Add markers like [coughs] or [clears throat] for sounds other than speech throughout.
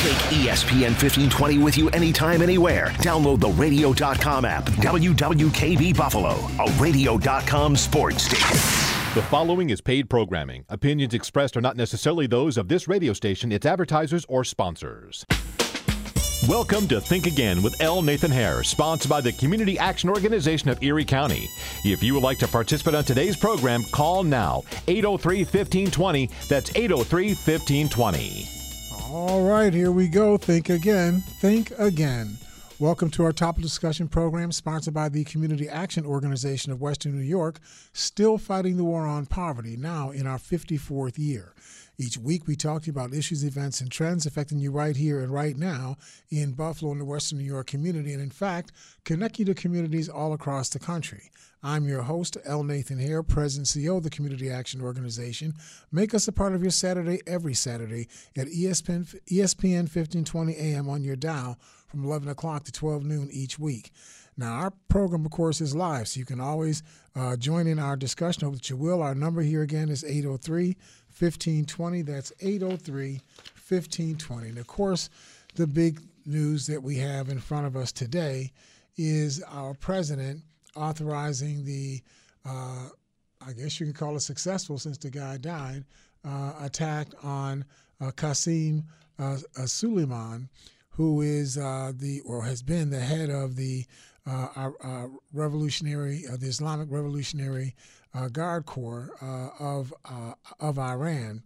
Take ESPN 1520 with you anytime, anywhere. Download the radio.com app. WWKB Buffalo, a radio.com sports station. The following is paid programming. Opinions expressed are not necessarily those of this radio station, its advertisers, or sponsors. Welcome to Think Again with L. Nathan Hare, sponsored by the Community Action Organization of Erie County. If you would like to participate on today's program, call now 803 1520. That's 803 1520. All right, here we go. Think again. Think again. Welcome to our topic discussion program sponsored by the Community Action Organization of Western New York, still fighting the war on poverty, now in our 54th year. Each week, we talk to you about issues, events, and trends affecting you right here and right now in Buffalo and the Western New York community, and in fact, connect you to communities all across the country. I'm your host, L. Nathan Hare, President CEO of the Community Action Organization. Make us a part of your Saturday every Saturday at ESPN, ESPN 1520 AM on your dial from 11 o'clock to 12 noon each week. Now, our program, of course, is live, so you can always uh, join in our discussion. Hope that you will. Our number here again is 803 1520. That's 803 1520. And of course, the big news that we have in front of us today is our president authorizing the, uh, I guess you can call it successful since the guy died, uh, attack on uh, Qasem uh, uh, Soleiman, who is uh, the or has been the head of the revolutionary, the Islamic Revolutionary Guard Corps of of Iran,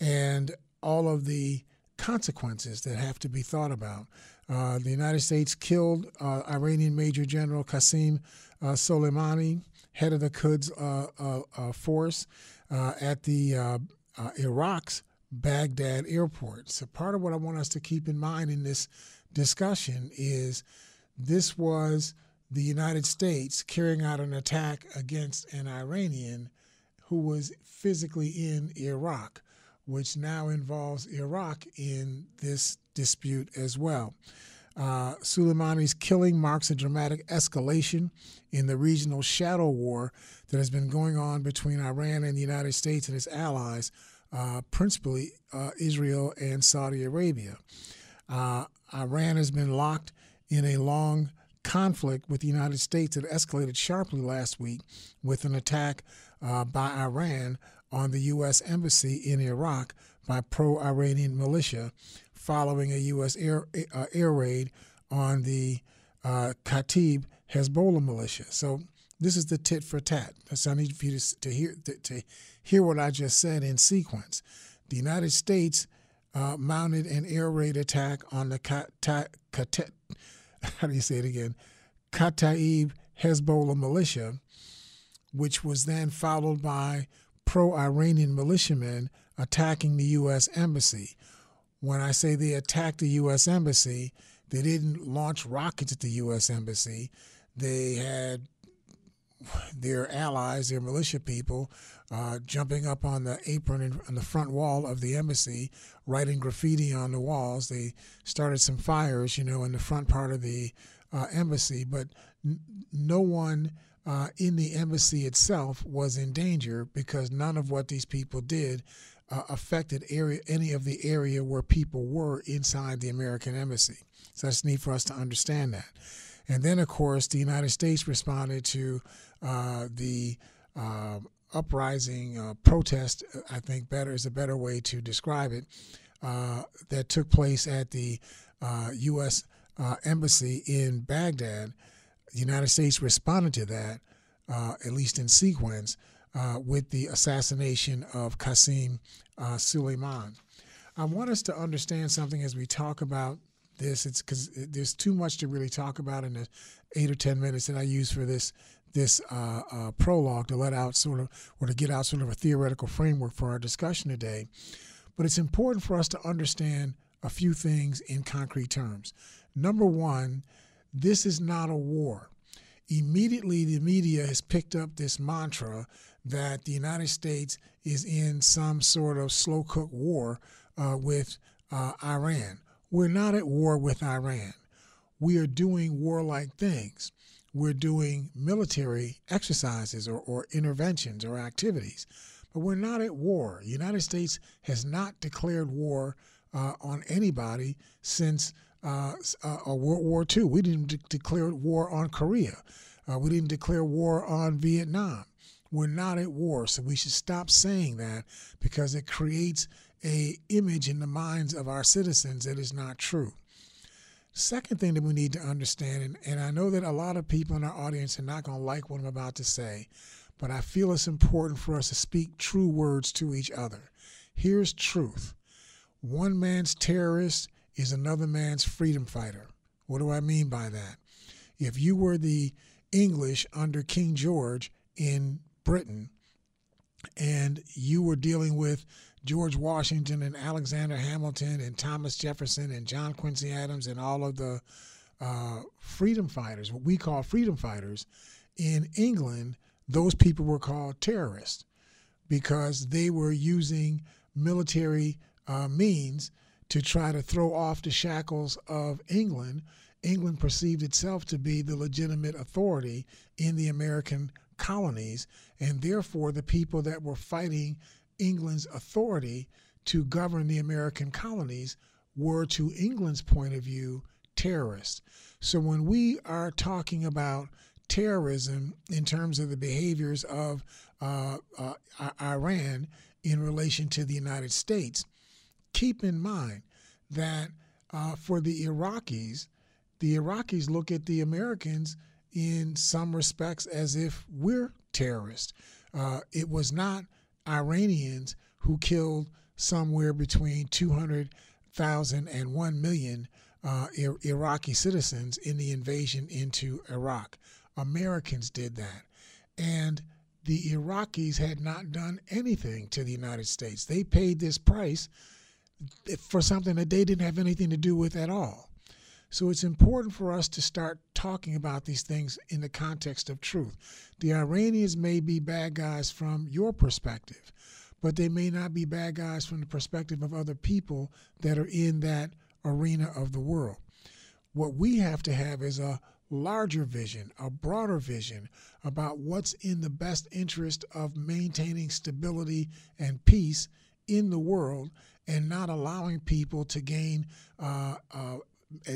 and all of the consequences that have to be thought about. Uh, the United States killed uh, Iranian Major General Qasem uh, Soleimani, head of the Quds uh, uh, uh, force, at the Iraq's Baghdad airport. So, part of what I want us to keep in mind in this discussion is this was the United States carrying out an attack against an Iranian who was physically in Iraq, which now involves Iraq in this dispute as well. Uh, Soleimani's killing marks a dramatic escalation in the regional shadow war that has been going on between Iran and the United States and its allies, uh, principally uh, Israel and Saudi Arabia. Uh, Iran has been locked in a long conflict with the United States that escalated sharply last week with an attack uh, by Iran on the U.S. Embassy in Iraq by pro Iranian militia following a U.S. air, uh, air raid on the uh, Kataib Hezbollah militia. So this is the tit for tat. So I need for you to, to hear to, to, hear what I just said in sequence. The United States uh, mounted an air raid attack on the Kata, [laughs] how do you say it again? Kataib Hezbollah militia, which was then followed by pro-Iranian militiamen attacking the U.S. embassy. When I say they attacked the U.S. Embassy, they didn't launch rockets at the U.S. Embassy. They had their allies, their militia people, uh, jumping up on the apron and on the front wall of the embassy, writing graffiti on the walls. They started some fires, you know, in the front part of the uh, embassy, but n- no one uh, in the embassy itself was in danger because none of what these people did uh, affected area any of the area where people were inside the American embassy. So that's neat for us to understand that. And then, of course, the United States responded to uh, the uh, uprising uh, protest. I think better is a better way to describe it. Uh, that took place at the U.S. Uh, embassy in Baghdad. The United States responded to that, at least in sequence, uh, with the assassination of Qasem uh, Soleiman. I want us to understand something as we talk about this. It's because there's too much to really talk about in the eight or ten minutes that I use for this this uh, uh, prologue to let out sort of or to get out sort of a theoretical framework for our discussion today. But it's important for us to understand a few things in concrete terms. Number one, this is not a war. Immediately, the media has picked up this mantra that the United States is in some sort of slow cook war uh, with uh, Iran. We're not at war with Iran. We are doing warlike things. We're doing military exercises or, or interventions or activities, but we're not at war. The United States has not declared war uh, on anybody since uh, uh, World War II. We didn't de- declare war on Korea. Uh, we didn't declare war on Vietnam. We're not at war, so we should stop saying that because it creates a image in the minds of our citizens that is not true. Second thing that we need to understand, and, and I know that a lot of people in our audience are not going to like what I'm about to say, but I feel it's important for us to speak true words to each other. Here's truth one man's terrorist is another man's freedom fighter. What do I mean by that? If you were the English under King George in Britain and you were dealing with George Washington and Alexander Hamilton and Thomas Jefferson and John Quincy Adams and all of the uh, freedom fighters, what we call freedom fighters, in England, those people were called terrorists because they were using military uh, means to try to throw off the shackles of England. England perceived itself to be the legitimate authority in the American colonies, and therefore the people that were fighting England's authority to govern the American colonies were, to England's point of view, terrorists. So when we are talking about terrorism in terms of the behaviors of uh, uh, Iran in relation to the United States, keep in mind that uh, for the Iraqis, the Iraqis look at the Americans in some respects as if we're terrorists. Uh, it was not Iranians who killed somewhere between 200,000 and 1 million uh, Iraqi citizens in the invasion into Iraq. Americans did that. And the Iraqis had not done anything to the United States. They paid this price for something that they didn't have anything to do with at all. So it's important for us to start talking about these things in the context of truth. The Iranians may be bad guys from your perspective, but they may not be bad guys from the perspective of other people that are in that arena of the world. What we have to have is a larger vision, a broader vision about what's in the best interest of maintaining stability and peace in the world and not allowing people to gain uh, uh,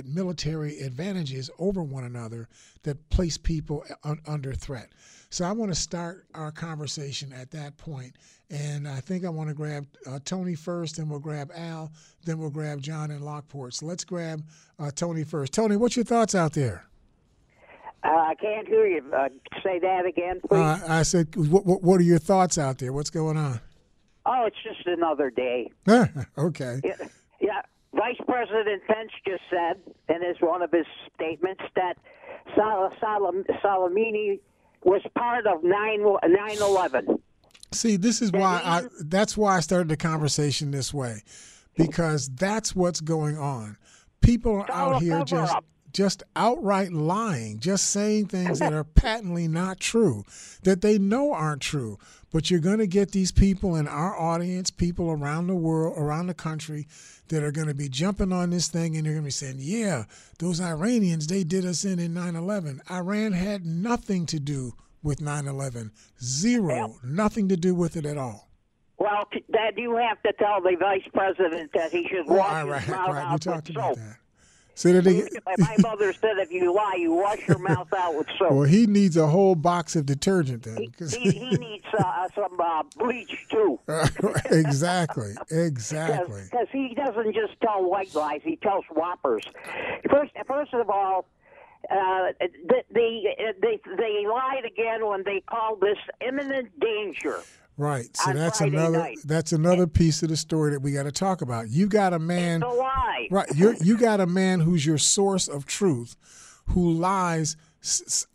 military advantages over one another that place people un- under threat. So I want to start our conversation at that point, and I think I want to grab uh, Tony first, then we'll grab Al, then we'll grab John in Lockport. So let's grab uh, Tony first. Tony, what's your thoughts out there? Uh, I can't hear you. Uh, say that again, please. Uh, I said, what, what, are your thoughts out there? What's going on? Oh, it's just another day. [laughs] okay. Yeah, yeah, Vice President Pence just said in his one of his statements that Sal- Salam- Soleimani was part of 9 11. See, this is why I that's why I started the conversation this way. Because that's what's going on. People are out here just just outright lying, just saying things that are [laughs] patently not true, that they know aren't true. But you're going to get these people in our audience, people around the world, around the country, that are going to be jumping on this thing and they're going to be saying, yeah, those Iranians, they did us in in 9 11. Iran had nothing to do with 9 11. Zero. Nothing to do with it at all. Well, Dad, you have to tell the vice president that he should oh, right, his mouth right. out talked with about soap. that. Say that again. My mother said, if you lie, you wash your mouth out with soap. Well, he needs a whole box of detergent then. He, he, he needs uh, some uh, bleach too. [laughs] exactly, exactly. [laughs] Because he doesn't just tell white lies; he tells whoppers. First, first of all, uh, they, they, they, they lied again when they called this imminent danger. Right. So that's Friday another night. that's another piece of the story that we got to talk about. You got a man it's a lie. Right. You you got a man who's your source of truth who lies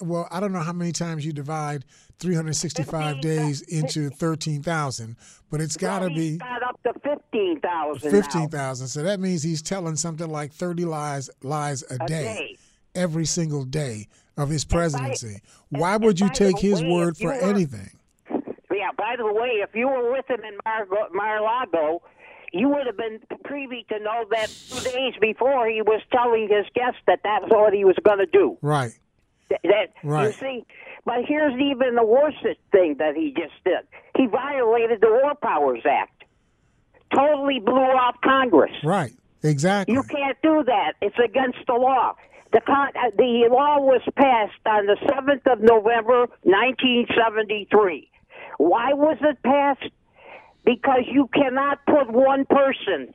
well, I don't know how many times you divide 365 days into 13,000, but it's got to well, be got up to 15,000. 15,000. So that means he's telling something like 30 lies lies a, a day, day, every single day of his presidency. By, Why would you take his word for anything? By the way, if you were with him in Mar- Mar-a-Lago, you would have been privy to know that two days before he was telling his guests that that's what he was going to do. Right. That, that right. you see, but here's even the worst thing that he just did. He violated the War Powers Act. totally blew off Congress. Right. Exactly. You can't do that. It's against the law. The con- uh, the law was passed on the 7th of November, 1973. Why was it passed? Because you cannot put one person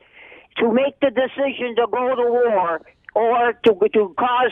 to make the decision to go to war or to to cause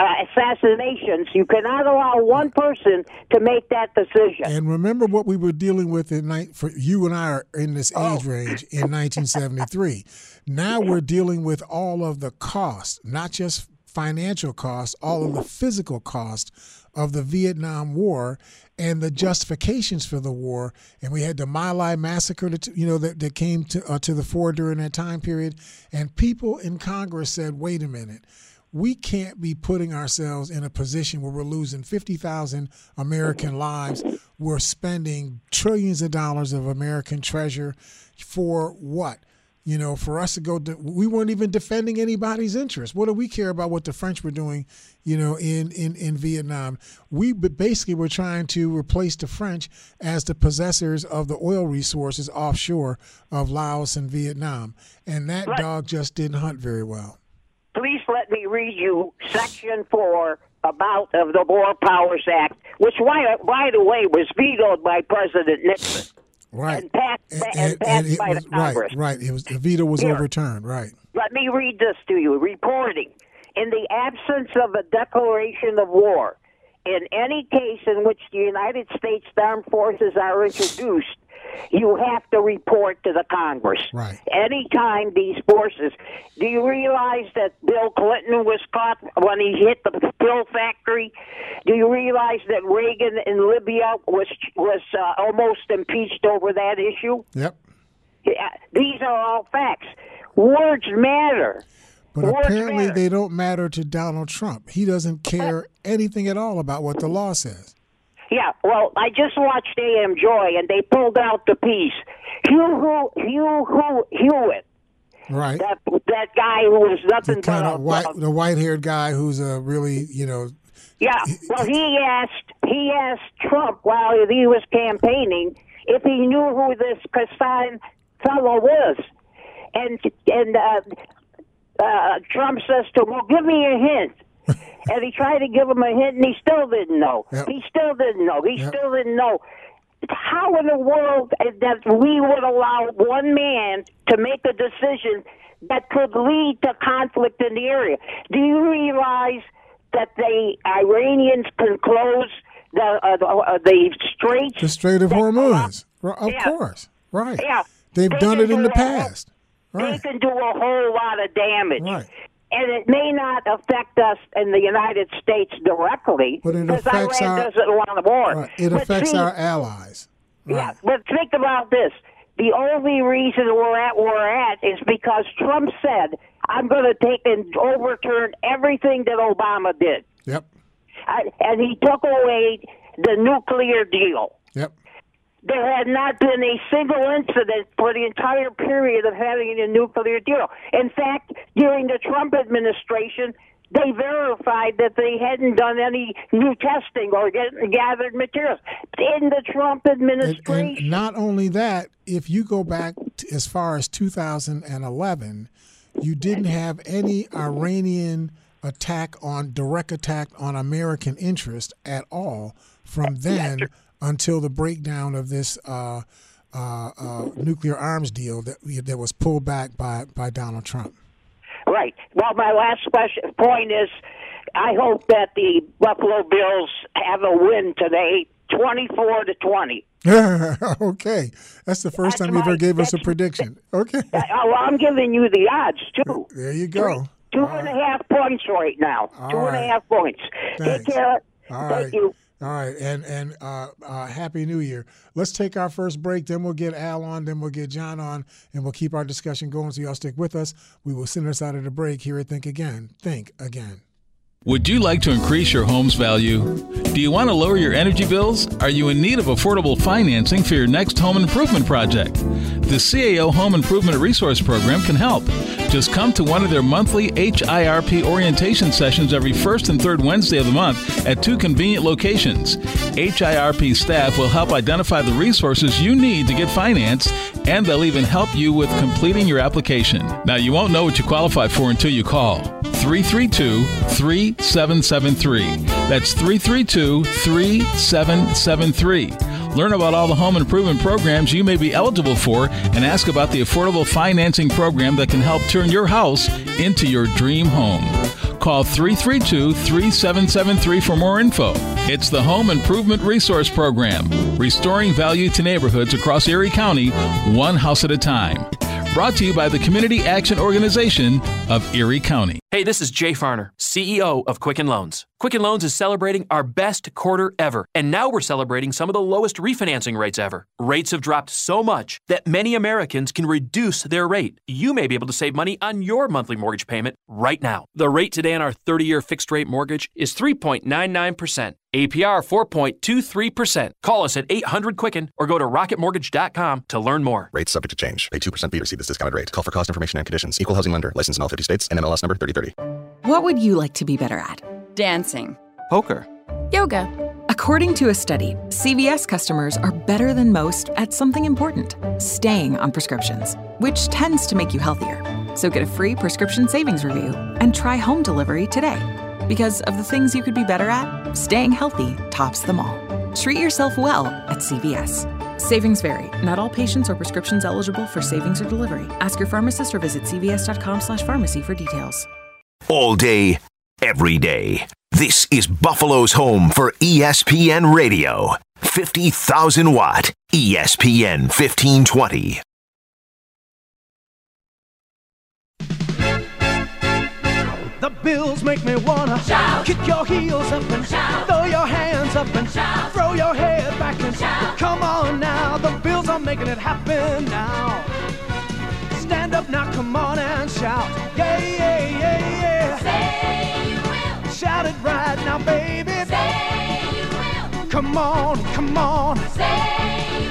uh, assassinations. You cannot allow one person to make that decision. And remember what we were dealing with in night for you and I are in this Oh. age range in 1973. now we're dealing with all of the costs, not just financial costs, all of the physical costs of the Vietnam War and the justifications for the war. And we had the My Lai massacre, that, you know, that, that came to uh, to the fore during that time period. And people in Congress said, "Wait a minute." we can't be putting ourselves in a position where we're losing 50,000 American lives. We're spending trillions of dollars of American treasure for what? You know, for us to go, to, we weren't even defending anybody's interest. What do we care about what the French were doing, you know, in, in, in Vietnam? We basically were trying to replace the French as the possessors of the oil resources offshore of Laos and Vietnam. And that dog just didn't hunt very well. Please let me read you Section 4 about of the War Powers Act, which, by, by the way, was vetoed by President Nixon Right. and passed, and, passed it by was, the Congress. right, right. It was the veto was Here. overturned. Right. Let me read this to you. Reporting. In the absence of a declaration of war, in any case in which the United States Armed Forces are introduced, you have to report to the Congress. Right. Anytime these forces. Do you realize that Bill Clinton was caught when he hit the pill factory? Do you realize that Reagan in Libya was was uh, almost impeached over that issue? Yep. Yeah, these are all facts. Words matter. But Words apparently matter. they don't matter to Donald Trump. He doesn't care anything at all about what the law says. Yeah, well, I just watched AM Joy, and they pulled out the piece. Hugh, Hugh, Hugh Hewitt, Right. that that guy who was The nothing kind but of white, the white-haired guy who's a really, you know, yeah. Well, he asked he asked Trump while he was campaigning if he knew who this Kassan fellow was, and and uh, uh, Trump says to him, "Well, give me a hint." And he tried to give him a hint, and he still didn't know. Yep. He still didn't know. He Yep. still didn't know. How in the world that we would allow one man to make a decision that could lead to conflict in the area? Do you realize that the Iranians can close the uh, the, uh, the straits? the Strait of that go up- Hormuz. Of Yeah. course. Right. Yeah. They've They done it in the past. They can do a whole lot of damage. Right. And it may not affect us in the United States directly But it because affects Iran our- doesn't want a war. Right. It But affects see, our allies. Right. Yeah, but think about this. The only reason we're at where we're at is because Trump said, I'm going to take and overturn everything that Obama did. Yep. I, and he took away the nuclear deal. Yep. There had not been a single incident for the entire period of having a nuclear deal. In fact, during the Trump administration, they verified that they hadn't done any new testing or get, gathered materials. In the Trump administration. and not only that, if you go back as far as 2011, you didn't have any Iranian attack on direct attack on American interest at all from then until the breakdown of this uh, uh, uh, nuclear arms deal that that was pulled back by by Donald Trump. Right. Well, my last question, point is, I hope that the Buffalo Bills have a win today, twenty-four to twenty. [laughs] okay, that's the first That's time you ever gave us a prediction. [laughs] Okay, Uh, well, I'm giving you the odds too. there you go. Two and a half points right now. Two and a half points. Thanks. Take care. All Thank right. you. All right, and and uh, uh, happy New Year. Let's take our first break, then we'll get Al on, then we'll get John on, and we'll keep our discussion going. So y'all stick with us. We will send us out of the break here at Think Again. Think Again. Would you like to increase your home's value? Do you want to lower your energy bills? Are you in need of affordable financing for your next home improvement project? The CAO Home Improvement Resource Program can help. Just come to one of their monthly HIRP orientation sessions every first and third Wednesday of the month at two convenient locations. HIRP staff will help identify the resources you need to get financed, and they'll even help you with completing your application. Now, you won't know what you qualify for until you call. 332 3773. That's 332 3773. Learn about all the home improvement programs you may be eligible for and ask about the affordable financing program that can help turn your house into your dream home. Call 332 3773 for more info. It's the Home Improvement Resource Program, restoring value to neighborhoods across Erie County, one house at a time. Brought to you by the Community Action Organization of Erie County. Hey, this is Jay Farner, CEO of Quicken Loans. Quicken Loans is celebrating our best quarter ever, and now we're celebrating some of the lowest refinancing rates ever. Rates have dropped so much that many Americans can reduce their rate. You may be able to save money on your monthly mortgage payment right now. The rate today on our 30 year fixed rate mortgage is 3.99%. APR 4.23%. Call us at 800 Quicken or go to rocketmortgage.com to learn more. Rates subject to change. Pay 2% fee to receive this discounted rate. Call for cost information and conditions. Equal housing lender. License in all 50 states. NMLS number 3030. What would you like to be better at? Dancing. Poker. Yoga. According to a study, CVS customers are better than most at something important staying on prescriptions, which tends to make you healthier. So get a free prescription savings review and try home delivery today. Because of the things you could be better at, staying healthy tops them all. Treat yourself well at CVS. Savings vary. Not all patients or prescriptions eligible for savings or delivery. Ask your pharmacist or visit cvs.com/pharmacy for details. All day, every day. This is Buffalo's home for ESPN Radio. 50,000 watt ESPN 1520. The bills make me wanna shout. kick your heels up and shout. throw your hands up and shout. throw your head back and shout. come on now. The bills are making it happen now. Stand up now, come on and shout. Yeah, yeah, yeah, yeah. Say you will. Shout it right now, baby. Say you will. Come on, come on. Say you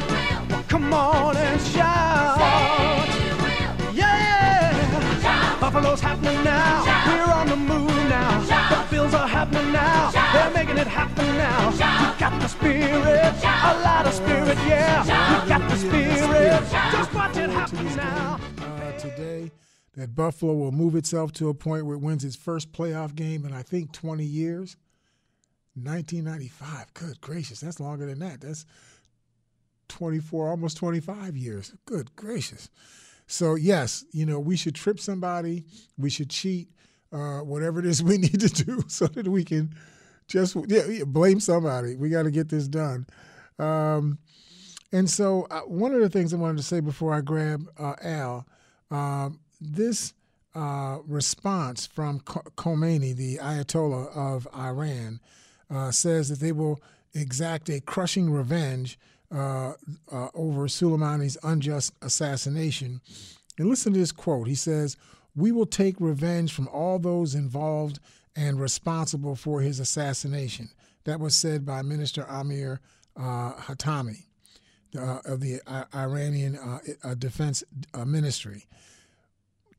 will. Come on and shout. Say you will. Yeah. Shout. Buffalo's happening now. Shout. We're on the move now. Shout. The bills are happening now. Shout. They're making it happen now. Shout. We got the spirit, Shout. a lot of spirit, yeah. Shout. We got the spirit. Just watch it happen now. uh, today that Buffalo will move itself to a point where it wins its first playoff game in I think 20 years. 1995. Good gracious, that's longer than that. That's 24, almost 25 years. Good gracious. So yes, you know we should trip somebody. We should cheat. Uh, whatever it is [laughs] we need to do [laughs] so that we can just yeah, blame somebody. We got to get this done. Um, and so, uh, one of the things I wanted to say before I grab uh, Al, um, this uh, response from Khomeini, the Ayatollah of Iran, uh, says that they will exact a crushing revenge uh, uh, over Soleimani's unjust assassination. And listen to this quote. He says, We will take revenge from all those involved and responsible for his assassination. That was said by Minister Amir uh, Hatami uh, of the I- Iranian uh, Defense Ministry.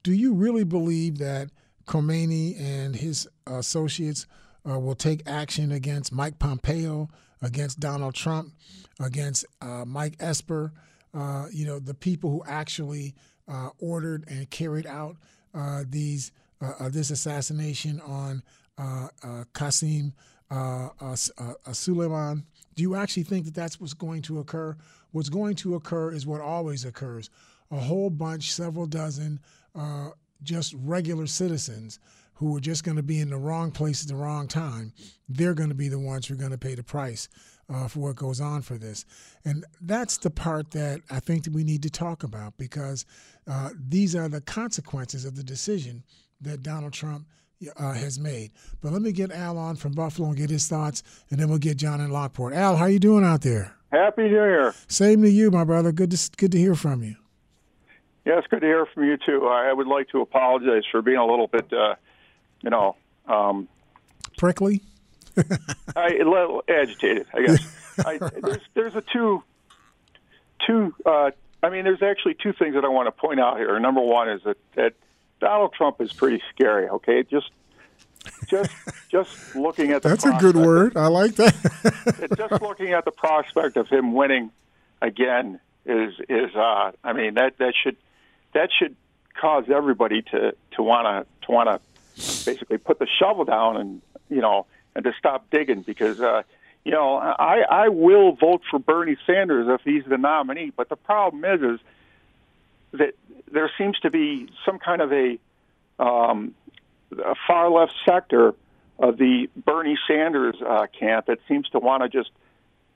Do you really believe that Khomeini and his associates uh, will take action against Mike Pompeo, against Donald Trump, against uh, Mike Esper, uh, you know, the people who actually uh, ordered and carried out uh, these uh, this assassination on Qasim Suleiman. Do you actually think that that's what's going to occur? What's going to occur is what always occurs: a whole bunch, several dozen, just regular citizens who are just going to be in the wrong place at the wrong time, they're going to be the ones who are going to pay the price uh, for what goes on for this. And that's the part that I think that we need to talk about because uh, these are the consequences of the decision that Donald Trump uh, has made. But let me get Al on from Buffalo and get his thoughts, and then we'll get John in Lockport. Al, how are you doing out there? Happy New Year. Same to you, my brother. Good to good to hear from you. Yeah, it's good to hear from you too. I would like to apologize for being a little bit uh, you know, um, Prickly. [laughs] I, a little agitated, I guess. [laughs] I, there's there's a two two. Uh, I mean, there's actually two things that I want to point out here. Number one is that, that Donald Trump is pretty scary. Okay, just just just looking at the That's a good word. I like that. [laughs] just looking at the prospect of him winning again is is uh, I mean that that should that should cause everybody to to want to to want to basically put the shovel down and you know and to stop digging because uh, you know I I will vote for Bernie Sanders if he's the nominee but the problem is is that there seems to be some kind of a um, a far left sector of the Bernie Sanders uh, camp that seems to want to just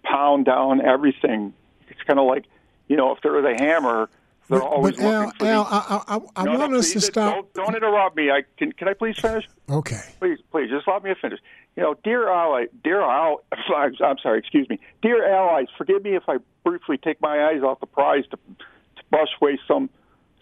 pound down everything. It's kind of like, you know, if they're the hammer, they're But, always but Al, looking for Al, the. I, I, I No, no, want us to stop. Don't, don't interrupt me. I can. Can I please finish? Okay. Please, please, just let me finish. You know, dear ally, dear al, [laughs] I'm I'm sorry, excuse me, dear allies, forgive me if I briefly take my eyes off the prize to, to brush away some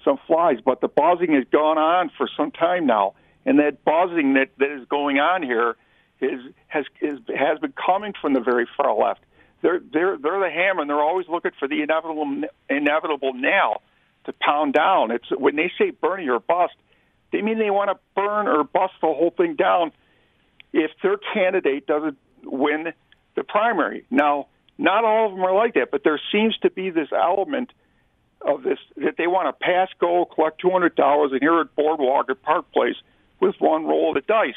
some flies, but the buzzing has gone on for some time now, and that buzzing that, that is going on here is has is, has been coming from the very far left. They're they're they're the hammer, and they're always looking for the inevitable inevitable nail to pound down. It's when they say Bernie or bust, they mean they want to burn or bust the whole thing down if their candidate doesn't win the primary. Now, not all of them are like that, but there seems to be this element of this that they want to pass go, collect two hundred dollars, and here at Boardwalk at Park Place with one roll of the dice.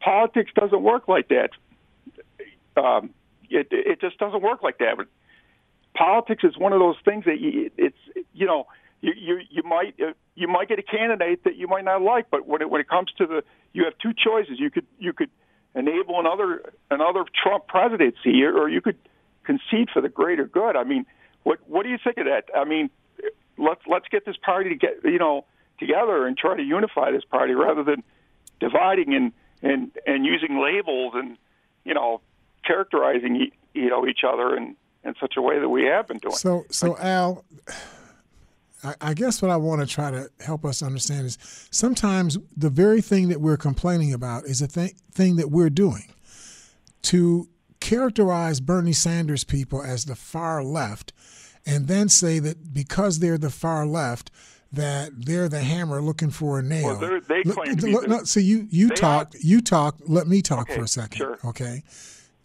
Politics doesn't work like that. Um, it it just doesn't work like that. Politics is one of those things that you, it's you know you you, you might uh, you might get a candidate that you might not like, but when it when it comes to the you have two choices. You could you could enable another another Trump presidency, or you could concede for the greater good. I mean, what what do you think of that? I mean, let's let's get this party to get you know together and try to unify this party rather than dividing and and and using labels and you know characterizing you know each other in in such a way that we have been doing. So, so Al, I, I guess what I want to try to help us understand is sometimes the very thing that we're complaining about is a th- thing that we're doing to characterize Bernie Sanders people as the far left, and then say that because they're the far left. That they're the hammer looking for a nail. Well, Look- claim to be look- no, so you you They are- talk you talk. Let me talk Okay, for a second, sure. okay?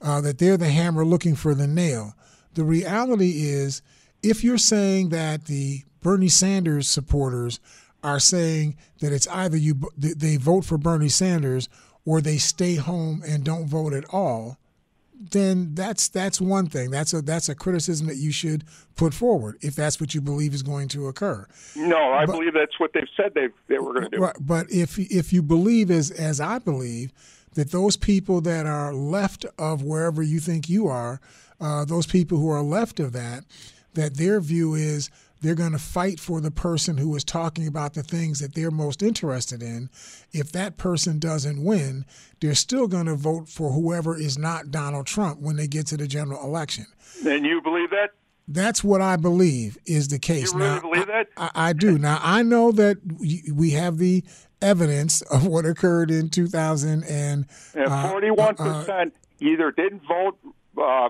uh, that they're the hammer looking for the nail. The reality is, if you're saying that the Bernie Sanders supporters are saying that it's either you they vote for Bernie Sanders or they stay home and don't vote at all, then that's that's one thing. That's a that's a criticism that you should put forward if that's what you believe is going to occur. No, I believe that's what they've said they they were going to do. Right, but if if you believe as as I believe that those people that are left of wherever you think you are, uh, those people who are left of that, that their view is they're going to fight for the person who is talking about the things that they're most interested in. If that person doesn't win, they're still going to vote for whoever is not Donald Trump when they get to the general election. And you believe that? That's what I believe is the case. You really now, believe that? I, I do. Now I know that we- have the evidence of what occurred in 2000 and uh, Forty-one uh, percent either didn't vote uh,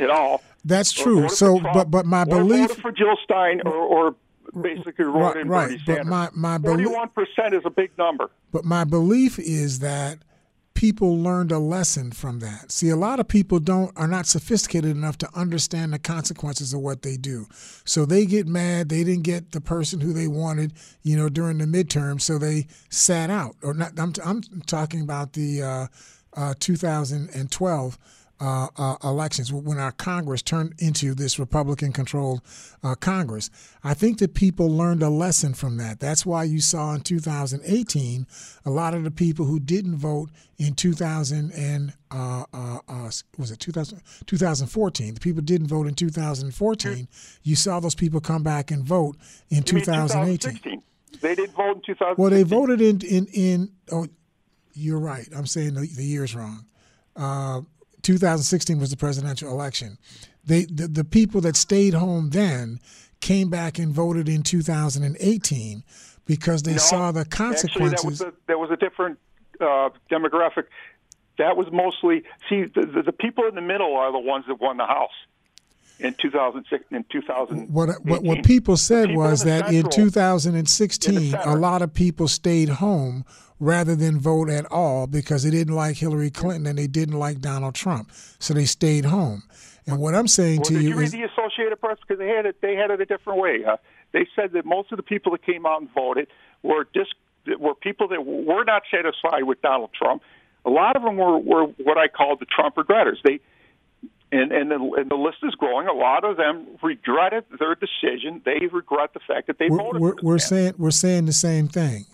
at all. That's true. So, Trump, but but my belief, for Jill Stein, or, or basically wrote right, in right. Bernie But Sanders. my my Forty-one percent is a big number. but my belief is that people learned a lesson from that. See, a lot of people don't are not sophisticated enough to understand the consequences of what they do. So they get mad they didn't get the person who they wanted, you know, during the midterm, so they sat out. Or not I'm I'm talking about the uh, uh, 2012 uh, uh, elections when our Congress turned into this Republican controlled uh, Congress. I think that people learned a lesson from that. That's why you saw in 2018 a lot of the people who didn't vote in 2000 and uh, uh, uh, was it 2000, 2014. The people didn't vote in 2014. You saw those people come back and vote in You 2018. 2016? They didn't vote in 2016. Well, they voted in in in. Oh, you're right. I'm saying the, the year's wrong. Uh, 2016 was the presidential election. They the, the people that stayed home then came back and voted in 2018 because they No, saw the consequences. Actually, that was a, that was a different uh, demographic. that was mostly see the, the, the people in the middle are the ones that won the House in 2006 in 2000. What, what what people said people was that in 2016, in a lot of people stayed home rather than vote at all because they didn't like Hillary Clinton and they didn't like Donald Trump, so they stayed home. And what I'm saying Well, to did you you read is, the Associated Press because they had it they had it a different way. Uh, they said that most of the people that came out and voted were dis, were people that were not satisfied with Donald Trump. A lot of them were, were what I call the Trump regretters. They and and the, and the list is growing. A lot of them regretted their decision. They regret the fact that they we're, voted. we're, for we're saying we're saying the same thing.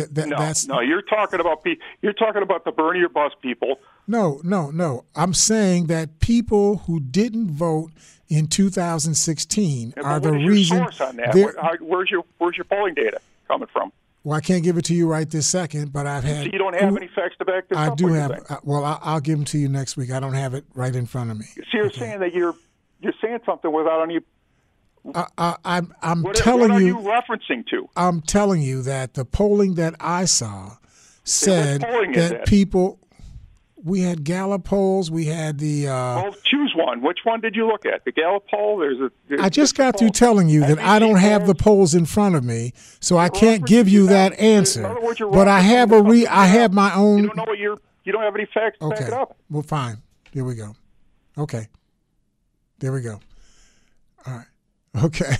That, that, no, that's no, you're talking about pe- you're talking about the Bernie or bus people. No, no, no. I'm saying that people who didn't vote in 2016 And are the reason. on that? Where, how, where's your where's your polling data coming from? Well, I can't give it to you right this second, but I've had. So you don't have who- any facts to back this I up. do have. saying. uh, Well, I, I'll give them to you next week. I don't have it right in front of me. So you're saying that you're you're saying something without any. I, I, I'm I'm What, telling what are you, you referencing to? I'm telling you that the polling that I saw said polling that people. We had Gallup polls. We had the. Uh, Well, choose one. Which one did you look at? The Gallup poll. There's a. There's I just got through telling you that I don't have the polls in front of me, so I can't give you that answer. words, But I have a re. I have my You own. don't know what you're. You don't have any facts to back Okay. it up. Well, fine. Here we go. Okay. There we go. All right. [laughs] Okay.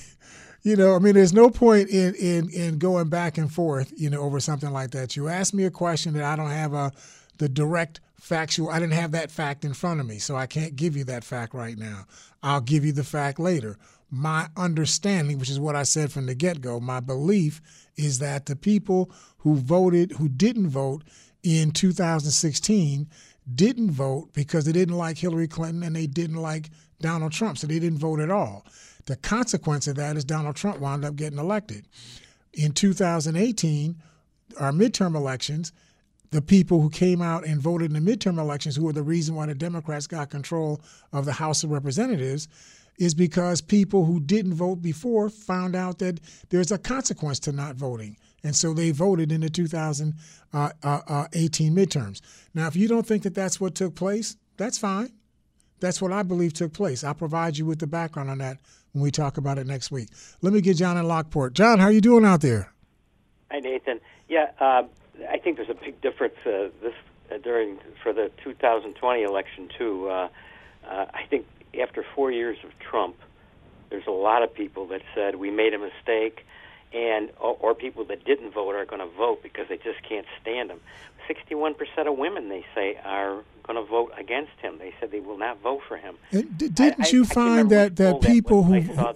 You know, I mean, there's no point in in in going back and forth, you know, over something like that. You ask me a question that I don't have a the direct factual. I didn't have that fact in front of me, so I can't give you that fact right now. I'll give you the fact later. My understanding, which is what I said from the get go, my belief is that the people who voted, who didn't vote in 2016, didn't vote because they didn't like Hillary Clinton and they didn't like Donald Trump, so they didn't vote at all. The consequence of that is Donald Trump wound up getting elected. In 2018, our midterm elections, the people who came out and voted in the midterm elections, who were the reason why the Democrats got control of the House of Representatives, is because people who didn't vote before found out that there's a consequence to not voting. And so they voted in the 2018 midterms. Now, if you don't think that that's what took place, that's fine. That's what I believe took place. I'll provide you with the background on that when we talk about it next week. Let me get John in Lockport. John, how are you doing out there? Hi, Nathan. Yeah, uh, I think there's a big difference uh, this uh, during for the 2020 election too. Uh, uh, I think after four years of Trump, there's a lot of people that said we made a mistake, and or, or people that didn't vote are going to vote because they just can't stand him. 61% of women, they say, are going to vote against him. They said they will not vote for him. And d- didn't I- I- you I find remember that, that poll that people who I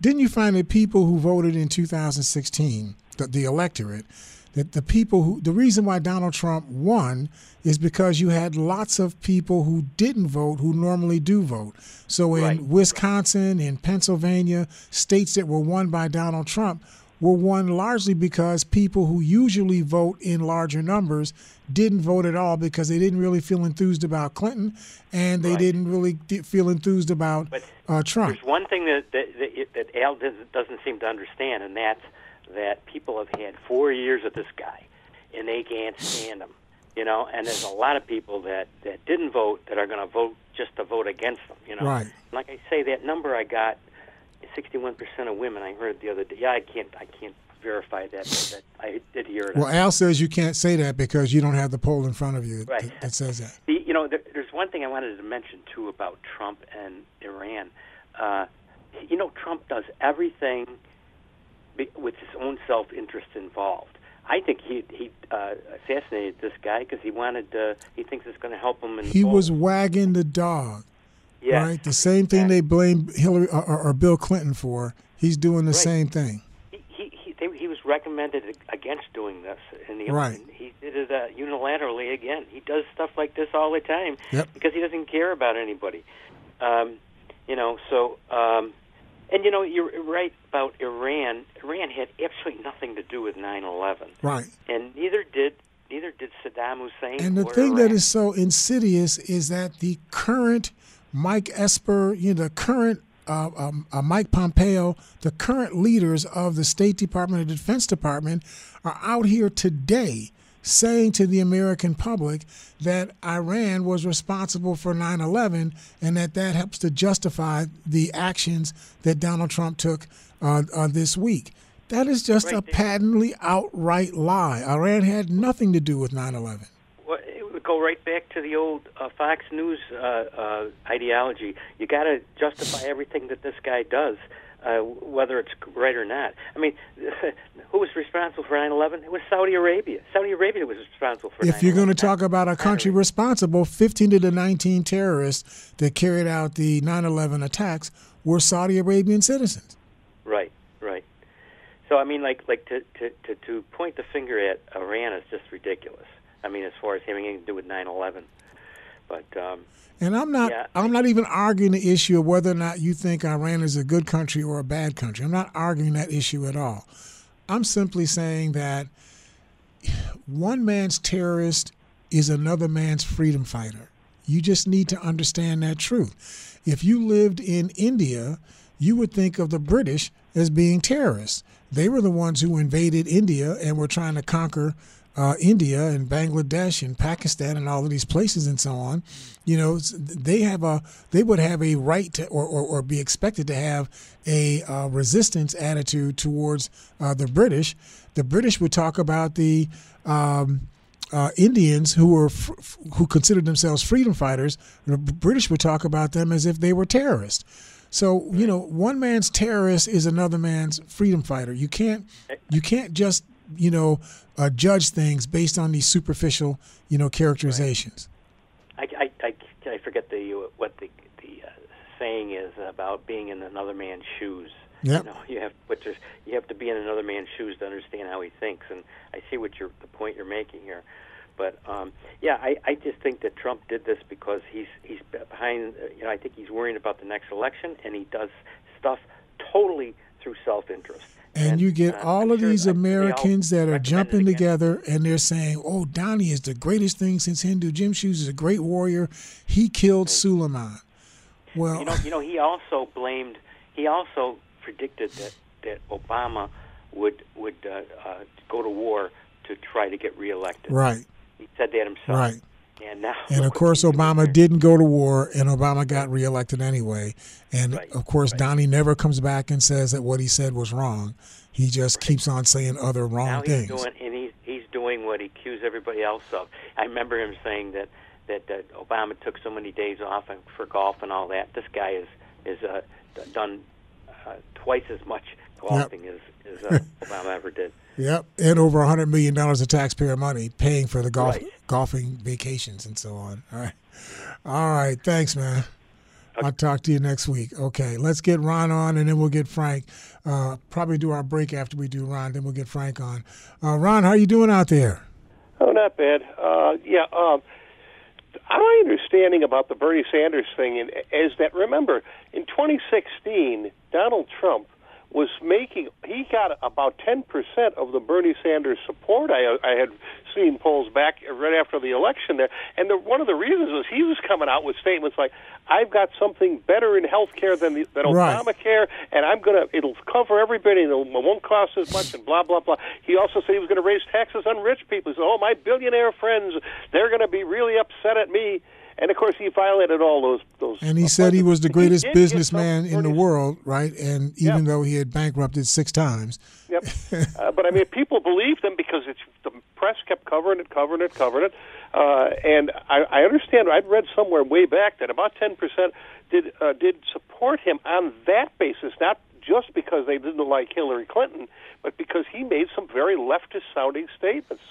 didn't you find that people who voted in 2016, the, the electorate, that the people who the reason why Donald Trump won is because you had lots of people who didn't vote who normally do vote. So in Right. Wisconsin, in Pennsylvania, states that were won by Donald Trump were won largely because people who usually vote in larger numbers didn't vote at all because they didn't really feel enthused about Clinton and they Right. didn't really feel enthused about But uh, Trump. There's one thing that that, that, that Al doesn't, seem to understand, and that's that people have had four years of this guy, and they can't stand him. You know, and there's a lot of people that that didn't vote that are going to vote just to vote against them. You know, Right. like I say, that number I got, 61% of women. I heard the other day. Yeah, I can't I can't verify that, but that I did hear it. Well, Al says you can't say that because you don't have the poll in front of you Right. that, that says that. The, you know, there, there's one thing I wanted to mention too about Trump and Iran. Uh, you know, Trump does everything be, with his own self-interest involved. I think he he uh, assassinated this guy because he wanted. Uh, he thinks it's going to help him in the He was wagging the dog, Yes. right? The same thing they blame Hillary or, or, or Bill Clinton for. He's doing the Right. same thing. He he he, they, he was recommended against doing this, and the, Right. he did it uh, unilaterally again. He does stuff like this all the time Yep. because he doesn't care about anybody. Um, you know, so um, and you know you're right about Iran. Iran had absolutely nothing to do with 9/11, Right. and neither did neither did Saddam Hussein. And the thing that Iraq. is so insidious is that the current Mike Esper, you know, the current uh, um, uh, Mike Pompeo, the current leaders of the State Department and Defense Department are out here today saying to the American public that Iran was responsible for 9 11 and that that helps to justify the actions that Donald Trump took uh, uh, this week. That is just a patently outright lie. Iran had nothing to do with 9 11. Well, it would go right back to the old uh, Fox News uh, uh, ideology. You got to justify [laughs] everything that this guy does, uh, whether it's right or not. I mean, [laughs] who was responsible for 9/11? It was Saudi Arabia. Saudi Arabia was responsible for. If you're going to talk about a country responsible, 15 of the 19 terrorists that carried out the 9 11 attacks were Saudi Arabian citizens. Right, right. So I mean, like, like to to to, to point the finger at Iran is just ridiculous. I mean, as far as having anything to do with 9/11, but um, And I'm not Yeah. I'm not even arguing the issue of whether or not you think Iran is a good country or a bad country. I'm not arguing that issue at all. I'm simply saying that one man's terrorist is another man's freedom fighter. You just need to understand that truth. If you lived in India, you would think of the British as being terrorists. They were the ones who invaded India and were trying to conquer uh, India and Bangladesh and Pakistan and all of these places and so on. You know, they have a they would have a right to or, or, or be expected to have a uh, resistance attitude towards uh, the British. The British would talk about the um, uh, Indians who were f- f- who considered themselves freedom fighters. The British would talk about them as if they were terrorists. So you know, one man's terrorist is another man's freedom fighter. You can't you can't just you know uh, judge things based on these superficial you know characterizations. I, I, I, I forget the what the the uh, saying is about being in another man's shoes. Yep. You know, you have but there's, you have to be in another man's shoes to understand how he thinks, and I see what you're the point you're making here. But um, yeah, I, I just think that Trump did this because he's he's behind. You know, I think he's worrying about the next election, and he does stuff totally through self-interest. And you get all I'm of sure- these I- they all Americans that are jumping together and they're saying, "Oh, Donnie is the greatest thing since Hindu. Jim Shoes is a great warrior. He killed Suleiman." Well, You know, you know, he also blamed. He also predicted that that Obama would would uh, uh, go to war to try to get reelected. right, He said that himself. right. And now, And of course, Obama didn't go to war, and Obama got reelected anyway. And of course, Donnie never comes back and says that what he said was wrong. He just keeps on saying other wrong now things. he's doing, and he's he's doing what he accused everybody else of. I remember him saying that that, Obama took so many days off for golf and all that. This guy is is uh, done uh, twice as much golfing as as uh, [laughs] Obama ever did. Yep, and over a hundred million dollars of taxpayer money paying for the golf Right. golfing vacations and so on. All right, all right. Thanks, man. I'll talk to you next week. Okay, let's get Ron on, and then we'll get Frank. Uh, probably do our break after we do Ron, then we'll get Frank on. Uh, Ron, how are you doing out there? Oh, not bad. Uh, yeah. Um, my understanding about the Bernie Sanders thing is that remember in 2016 Donald Trump was making he got about 10% of the Bernie Sanders support. I I had seen polls back right after the election there, and the, one of the reasons was he was coming out with statements like, "I've got something better in health care than the, than Right. Obamacare, and I'm gonna it'll cover everybody, and it won't cost as much, and blah blah blah." He also said he was going to raise taxes on rich people. He said, "Oh, my billionaire friends, they're going to be really upset at me." And of course, he violated all those those. And he said he was the greatest businessman in the world, right? And even Yeah. though he had bankrupted six times, Yep. [laughs] uh, but I mean, people believed him because it's the press kept covering it, covering it, covering it. Uh, and I, I understand. I'd read somewhere way back that about ten percent did uh, did support him on that basis, not just because they didn't like Hillary Clinton, but because he made some very leftist sounding statements.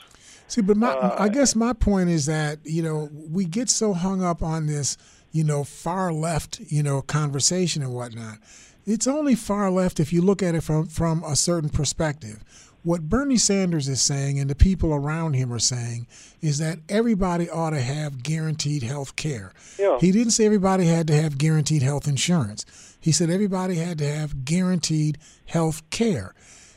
See, but my, Uh, I guess my point is that you know we get so hung up on this, you know, far left, you know, conversation and whatnot. It's only far left if you look at it from from a certain perspective. What Bernie Sanders is saying and the people around him are saying is that everybody ought to have guaranteed health care. Yeah. He didn't say everybody had to have guaranteed health insurance. He said everybody had to have guaranteed health care.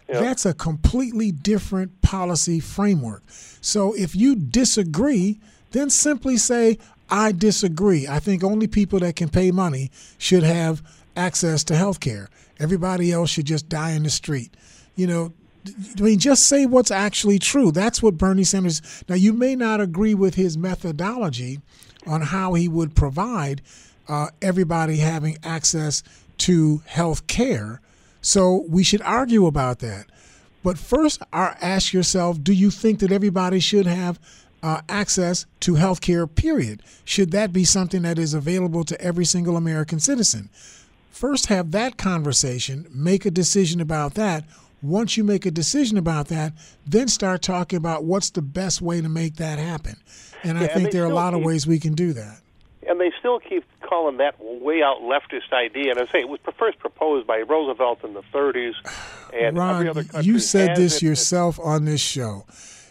That's a completely different policy framework. So if you disagree, then simply say, I disagree. I think only people that can pay money should have access to health care. Everybody else should just die in the street. You know, I mean, just say what's actually true. That's what Bernie Sanders. Now, you may not agree with his methodology on how he would provide uh, everybody having access to health care. So we should argue about that. But first, ask yourself do you think that everybody should have uh, access to health care, period? Should that be something that is available to every single American citizen? First, have that conversation, make a decision about that. Once you make a decision about that, then start talking about what's the best way to make that happen. And I Yeah, and think they there are a lot of ways we can do that. and they still keep calling that way out leftist idea. And I say it was first proposed by Roosevelt in the 30s, and every Ron, other country you said this it. yourself on this show.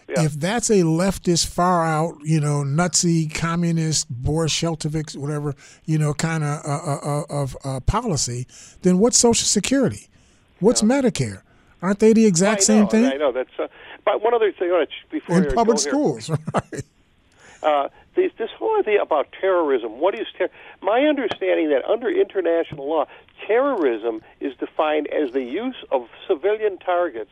If that's a leftist, far out, you know, nutsy, communist, Boris Sheltovich, whatever, you know, kind of uh, uh, uh, of uh, policy, then what's Social Security? What's Medicare? Aren't they the exact same thing I know that's. Uh, but one other thing, uh, before in public schools? [laughs] Right. This, this whole idea about terrorism. What is ter- my understanding that under international law, terrorism is defined as the use of civilian targets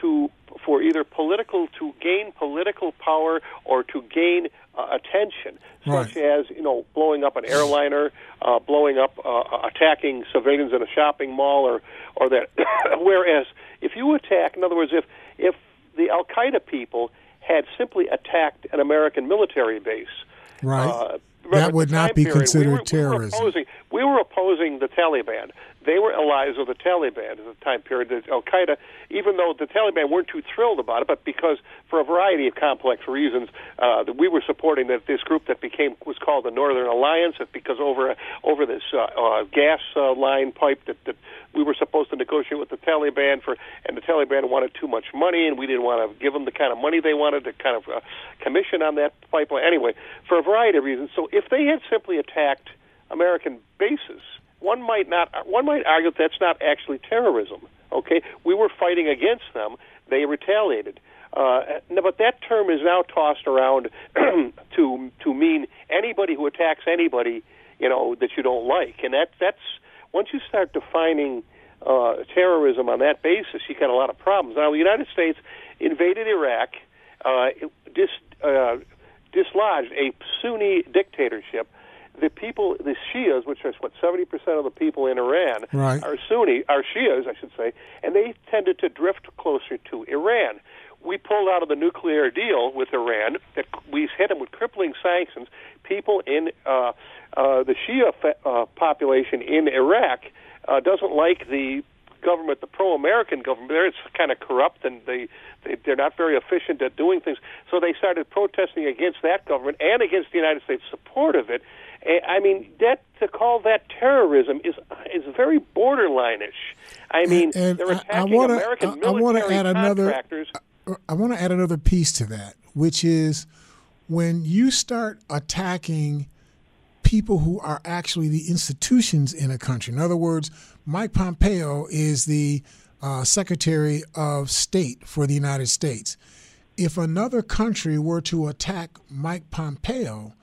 to for either political to gain political power or to gain uh, attention, such as you know blowing up an airliner, uh, blowing up, uh, attacking civilians in a shopping mall, or or that. [coughs] Whereas if you attack, in other words, if if the Al Qaeda people had simply attacked an American military base, Right. uh, that would not be period, considered we were, terrorism. We were, opposing, we were opposing the Taliban. They were allies of the Taliban at the time period. Al Qaeda, even though the Taliban weren't too thrilled about it, but because for a variety of complex reasons, uh, that we were supporting that this group that became was called the Northern Alliance, because over over this uh, uh, gas uh, line pipe that, that we were supposed to negotiate with the Taliban for, and the Taliban wanted too much money, and we didn't want to give them the kind of money they wanted to kind of uh, commission on that pipeline. Anyway, for a variety of reasons. So if they had simply attacked American bases, one might not one might argue that that's not actually terrorism. Okay, we were fighting against them; they retaliated. Uh, but that term is now tossed around [clears throat] to to mean anybody who attacks anybody, you know, that you don't like, and that that's once you start defining uh, terrorism on that basis, you got a lot of problems. Now, the United States invaded Iraq, uh, dis, uh, dislodged a Sunni dictatorship. The people, the Shias, which are what seventy percent of the people in Iran, Right. are Sunni, are Shias, I should say, and they tended to drift closer to Iran. We pulled out of the nuclear deal with Iran. That we hit them with crippling sanctions. People in uh, uh, the Shia fa- uh, population in Iraq uh, doesn't like the government, the pro-American government. There, it's kind of corrupt, and they, they they're not very efficient at doing things. So they started protesting against that government and against the United States' support of it. Eh, I mean, that to call that terrorism is is very borderline-ish. I mean, And they're attacking I wanna- American I- I wanna military add another-. I want to add another piece to that, which is when you start attacking people who are actually the institutions in a country. In other words, Mike Pompeo is the uh, Secretary of State for the United States. If another country were to attack Mike Pompeo,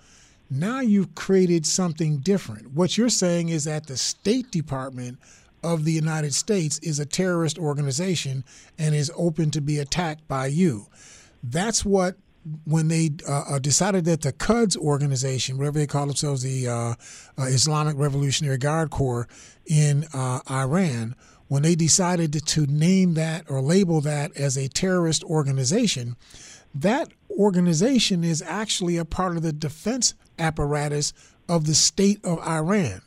now you've created something different. What you're saying is that the State Department of the United States is a terrorist organization and is open to be attacked by you. That's what when they uh, uh, decided that the Quds organization, whatever they call themselves, the uh, uh, Islamic Revolutionary Guard Corps in uh, Iran, when they decided to, to name that or label that as a terrorist organization, that organization is actually a part of the defense apparatus of the state of Iran.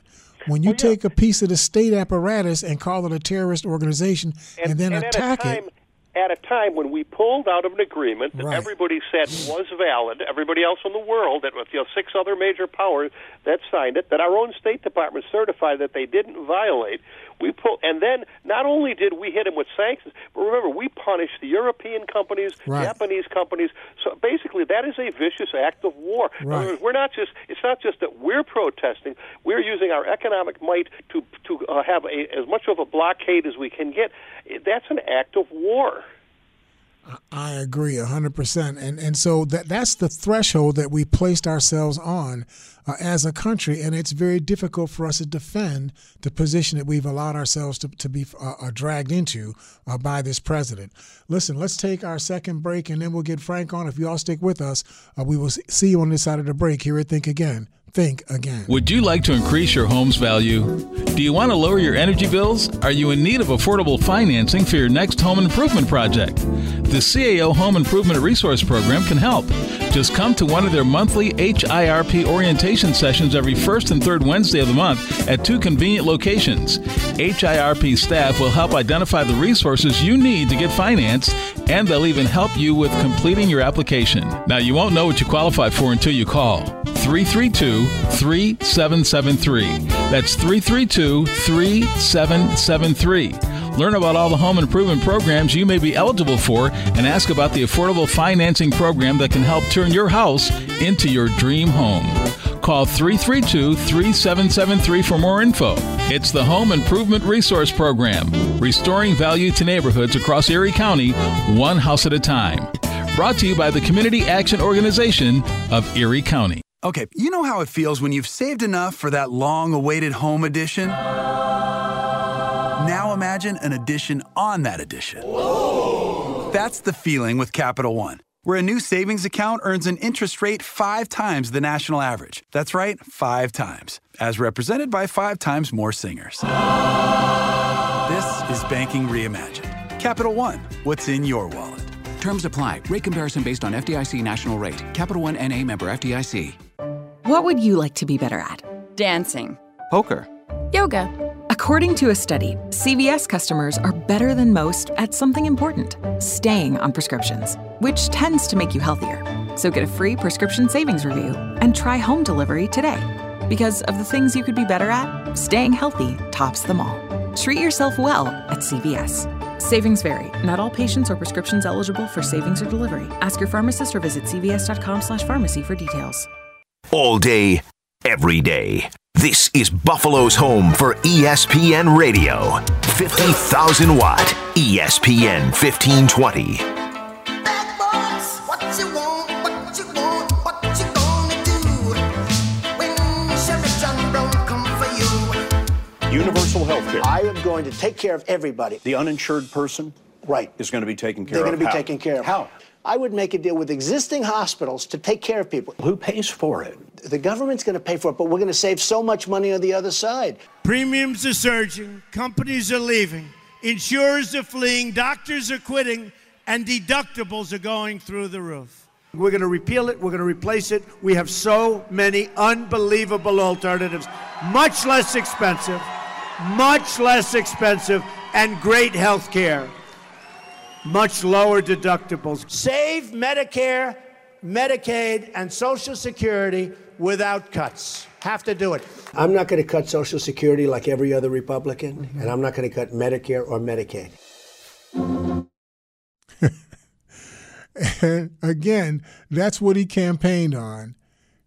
When you oh, take a piece of the state apparatus and call it a terrorist organization and, then and attack at a it, At a time when we pulled out of an agreement that Right. everybody said was valid, everybody else in the world, that with you know, six other major powers that signed it, that our own State Department certified that they didn't violate, we pull, and then not only did we hit them with sanctions, but remember we punished the European companies, Right. Japanese companies. So basically, that is a vicious act of war. Right. words, we're not just it's not just that we're protesting we're using our economic might to to uh, have a, as much of a blockade as we can get that's an act of war I agree 100%. And and so that that's the threshold that we placed ourselves on uh, as a country and it's very difficult for us to defend the position that we've allowed ourselves to, to be uh, uh, dragged into uh, by this president. Listen, let's take our second break and then we'll get Frank on. If you all stick with us, uh, we will see you on this side of the break here at Think Again. Think again. Would you like to increase your home's value? Do you want to lower your energy bills? Are you in need of affordable financing for your next home improvement project? The CAO Home Improvement Resource Program can help. Just come to one of their monthly HIRP orientation sessions every first and third Wednesday of the month at two convenient locations. HIRP staff will help identify the resources you need to get financed, and they'll even help you with completing your application. Now, you won't know what you qualify for until you call. 332 3773. That's 332 3773. Learn about all the home improvement programs you may be eligible for and ask about the affordable financing program that can help turn your house into your dream home. Call 332 3773 for more info. It's the Home Improvement Resource Program, restoring value to neighborhoods across Erie County, one house at a time. Brought to you by the Community Action Organization of Erie County. Okay, you know how it feels when you've saved enough for that long awaited home edition? Now imagine an addition on that addition. That's the feeling with Capital One, where a new savings account earns an interest rate five times the national average. That's right, five times, as represented by five times more singers. This is Banking Reimagined. Capital One, what's in your wallet? Terms apply. Rate comparison based on FDIC national rate. Capital One NA member FDIC. What would you like to be better at? Dancing. Poker. Yoga. According to a study, CVS customers are better than most at something important staying on prescriptions, which tends to make you healthier. So get a free prescription savings review and try home delivery today. Because of the things you could be better at, staying healthy tops them all. Treat yourself well at CVS. Savings vary. Not all patients or prescriptions eligible for savings or delivery. Ask your pharmacist or visit cvs.com/pharmacy for details. All day, every day. This is Buffalo's home for ESPN Radio. 50,000 watt ESPN 1520. Universal health care. I am going to take care of everybody. The uninsured person right. is going to be taken care of. They're going to be How? taken care of. How? I would make a deal with existing hospitals to take care of people. Who pays for it? The government's going to pay for it, but we're going to save so much money on the other side. Premiums are surging, companies are leaving, insurers are fleeing, doctors are quitting, and deductibles are going through the roof. We're going to repeal it, we're going to replace it. We have so many unbelievable alternatives, much less expensive, much less expensive, and great health care. Much lower deductibles. Save Medicare, Medicaid, and Social Security without cuts. Have to do it. I'm not going to cut Social Security like every other Republican, mm-hmm. and I'm not going to cut Medicare or Medicaid. And again, that's what he campaigned on.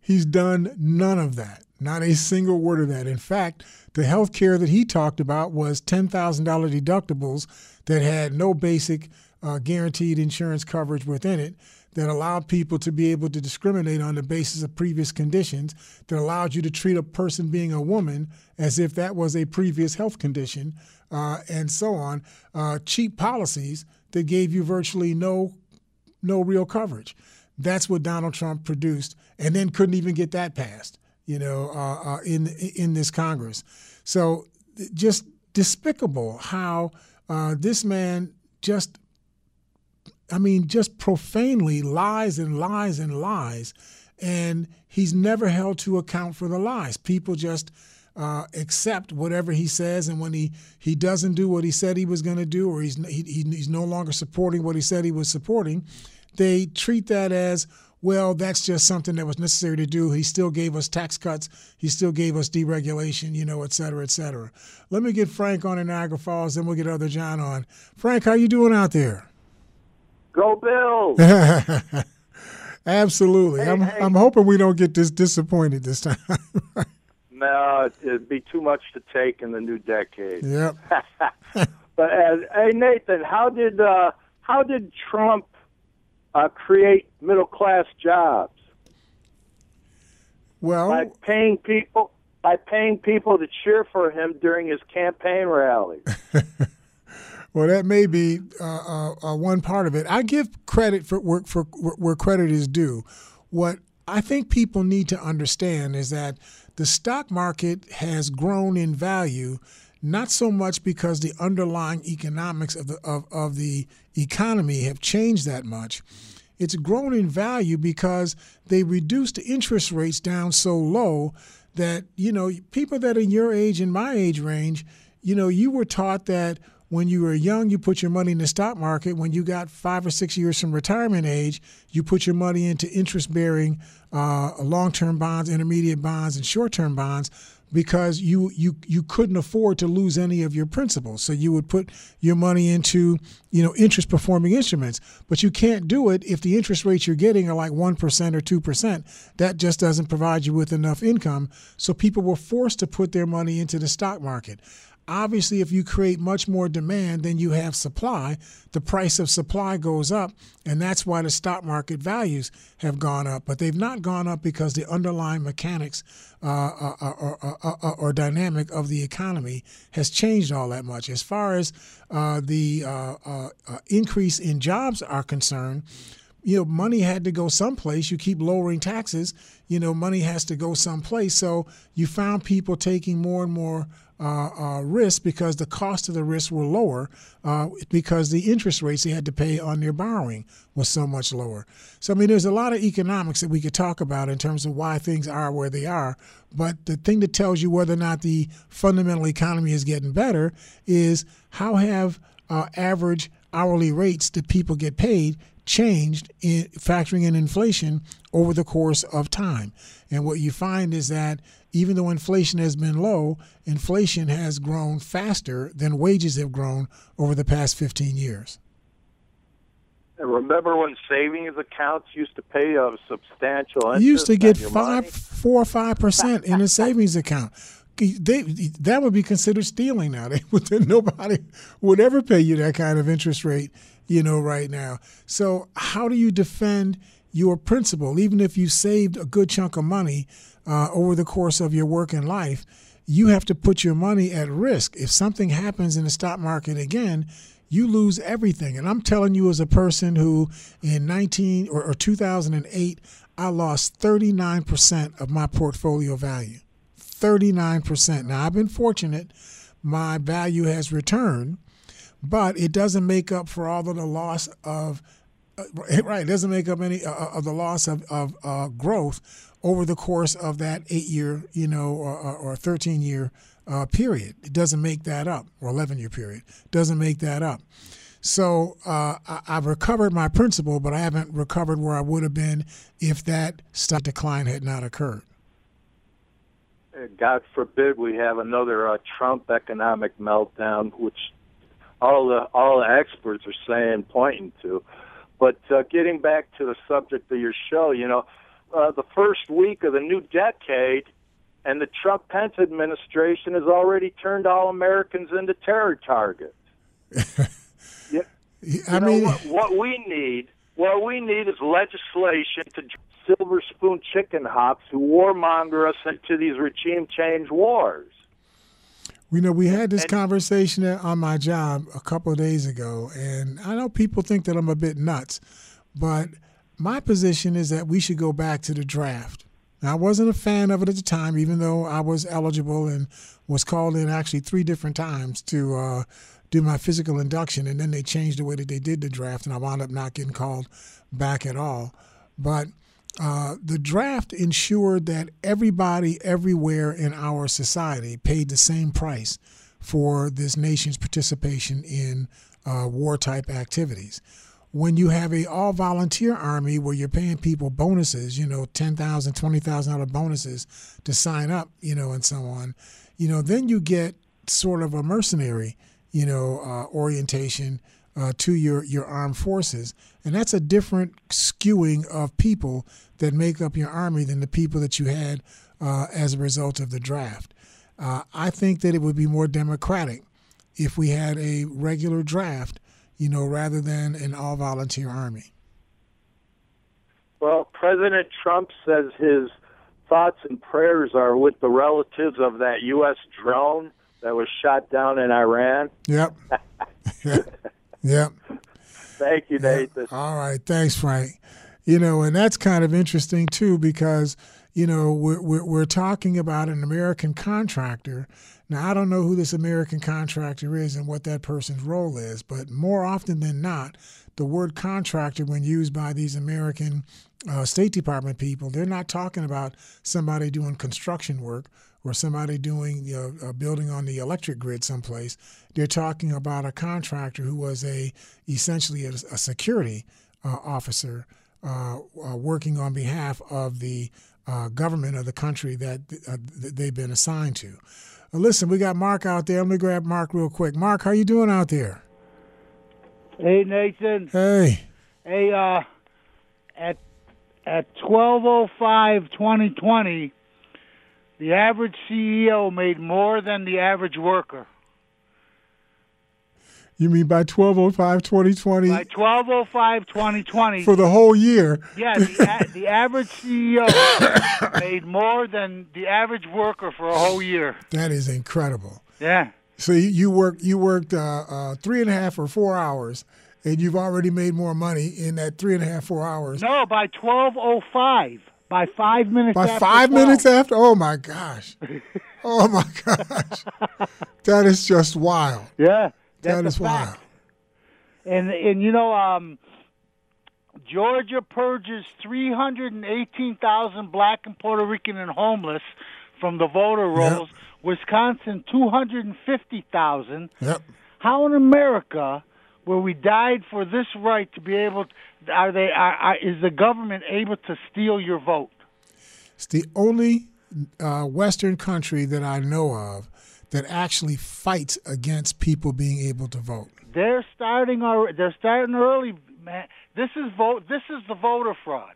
He's done none of that, not a single word of that. In fact, the health care that he talked about was $10,000 deductibles that had no basic uh, guaranteed insurance coverage within it, that allowed people to be able to discriminate on the basis of previous conditions, that allowed you to treat a person being a woman as if that was a previous health condition, uh, and so on. Uh, cheap policies that gave you virtually no no real coverage. That's what Donald Trump produced, and then couldn't even get that passed, you know, uh, uh, in in this Congress. So just despicable how uh, this man just, I mean, just profanely lies and lies and lies, and he's never held to account for the lies. People just. Uh, accept whatever he says, and when he, he doesn't do what he said he was going to do, or he's he, he's no longer supporting what he said he was supporting, they treat that as well that's just something that was necessary to do. He still gave us tax cuts. He still gave us deregulation you know et cetera et cetera. Let me get frank on in niagara falls then we'll get other john on. Frank how you doing out there Go Bills! [laughs] absolutely Hey, I'm, hey. I'm hoping we don't get this disappointed this time [laughs] no, it'd be too much to take in the new decade. yep [laughs] But uh, hey, Nathan, how did uh, how did Trump uh, create middle class jobs? Well, by paying people by paying people to cheer for him during his campaign rallies. Well, that may be uh, uh, uh, one part of it. I give credit for work for where credit is due. What I think people need to understand is that the stock market has grown in value, not so much because the underlying economics of the of, of the economy have changed that much. It's grown in value because they reduced the interest rates down so low that you know people that are your age and my age range, you know, you were taught that when you were young, you put your money in the stock market. When you got five or six years from retirement age, you put your money into interest bearing uh, long term bonds, intermediate bonds, and short term bonds because you, you you couldn't afford to lose any of your principal. So you would put your money into you know interest performing instruments, but you can't do it if the interest rates you're getting are like one percent or two percent. That just doesn't provide you with enough income. So people were forced to put their money into the stock market. Obviously, if you create much more demand than you have supply, the price of supply goes up, and that's why the stock market values have gone up. But they've not gone up because the underlying mechanics uh, or, or, or, or, dynamic of the economy has changed all that much. As far as uh, the uh, uh, uh increase in jobs are concerned, you know, money had to go someplace. You keep lowering taxes, you know, money has to go someplace. So you found people taking more and more uh, uh, risk because the cost of the risk were lower uh, because the interest rates they had to pay on their borrowing was so much lower. So, I mean, there's a lot of economics that we could talk about in terms of why things are where they are. But the thing that tells you whether or not the fundamental economy is getting better is how have uh, average hourly rates that people get paid changed in factoring in inflation over the course of time. And what you find is that even though inflation has been low, inflation has grown faster than wages have grown over the past 15 years. And remember when savings accounts used to pay a substantial interest? You used to get five, money? four or five percent in a savings account. They, that would be considered stealing now. [laughs] They would, nobody would ever pay you that kind of interest rate, you know, right now. So how do you defend your principal, even if you saved a good chunk of money? uh, over the course of your work working life, you have to put your money at risk. If something happens in the stock market again, you lose everything. And I'm telling you, as a person who in 19 or, or 2008, I lost 39% of my portfolio value. 39%. Now, I've been fortunate. My value has returned, but it doesn't make up for all of the loss of, uh, right, it doesn't make up any uh, of the loss of, of uh, growth over the course of that eight year, you know, or, or 13 year uh, period. It doesn't make that up, or 11 year period. Doesn't make that up. So uh, I, have recovered my principal, but I haven't recovered where I would have been if that stock decline had not occurred. Uh, God forbid we have another uh, Trump economic meltdown, which all the all the experts are saying, pointing to. But uh, getting back to the subject of your show, you know, uh, the first week of the new decade, and the Trump Pence administration has already turned all Americans into terror targets. [laughs] yeah, I mean, what, what we need, what we need is legislation to silver spoon chicken hawks who warmonger us into these regime change wars. You know, we had this conversation on my job a couple of days ago, and I know people think that I'm a bit nuts, but my position is that we should go back to the draft. Now, I wasn't a fan of it at the time, even though I was eligible and was called in actually three different times to uh, do my physical induction, and then they changed the way that they did the draft, and I wound up not getting called back at all. But uh, the draft ensured that everybody everywhere in our society paid the same price for this nation's participation in uh, war type activities. When you have a all volunteer army where you're paying people bonuses, you know, ten thousand, twenty thousand dollar bonuses to sign up, you know, and so on, you know, then you get sort of a mercenary, you know, uh, orientation uh, to your your armed forces, and that's a different skewing of people that make up your army than the people that you had uh, as a result of the draft. Uh, I think that it would be more democratic if we had a regular draft you know, rather than an all volunteer army. Well, President Trump says his thoughts and prayers are with the relatives of that U.S. drone that was shot down in Iran. Yep. [laughs] [laughs] yep. Thank you, Nathan. All right. Thanks, Frank. You know, and that's kind of interesting too because, you know, we're, we're, we're talking about an American contractor. Now, I don't know who this American contractor is and what that person's role is, but more often than not, the word contractor, when used by these American uh, State Department people, they're not talking about somebody doing construction work or somebody doing uh, uh, building on the electric grid someplace. They're talking about a contractor who was a essentially a, a security uh, officer uh, uh, working on behalf of the uh, government of the country that uh, th- they've been assigned to. Uh, listen, we got Mark out there. Let me grab Mark real quick. Mark, how you doing out there? Hey Nathan. Hey. Hey, uh, at at twelve oh five twenty twenty, the average CEO made more than the average worker. You mean by 1205 2020 By twelve oh five twenty twenty, for the whole year? yeah, the, a, the average CEO [coughs] made more than the average worker for a whole year. That is incredible. Yeah. So you, you worked you worked uh, uh, three and a half or four hours, and you've already made more money in that three and a half four hours. No, by twelve oh five, by five minutes. By after five 12. minutes after? Oh my gosh! Oh my [laughs] gosh! that is just wild. Yeah, that is wild. And and you know, um, Georgia purges three hundred and eighteen thousand black and Puerto Rican and homeless from the voter rolls. Wisconsin two hundred and fifty thousand. Yep. How in America, where we died for this right to be able, to, are they? Are, are, is the government able to steal your vote? It's the only uh, Western country that I know of that actually fights against people being able to vote. They're starting. Our, they're starting early, man. This is vote. This is the voter fraud.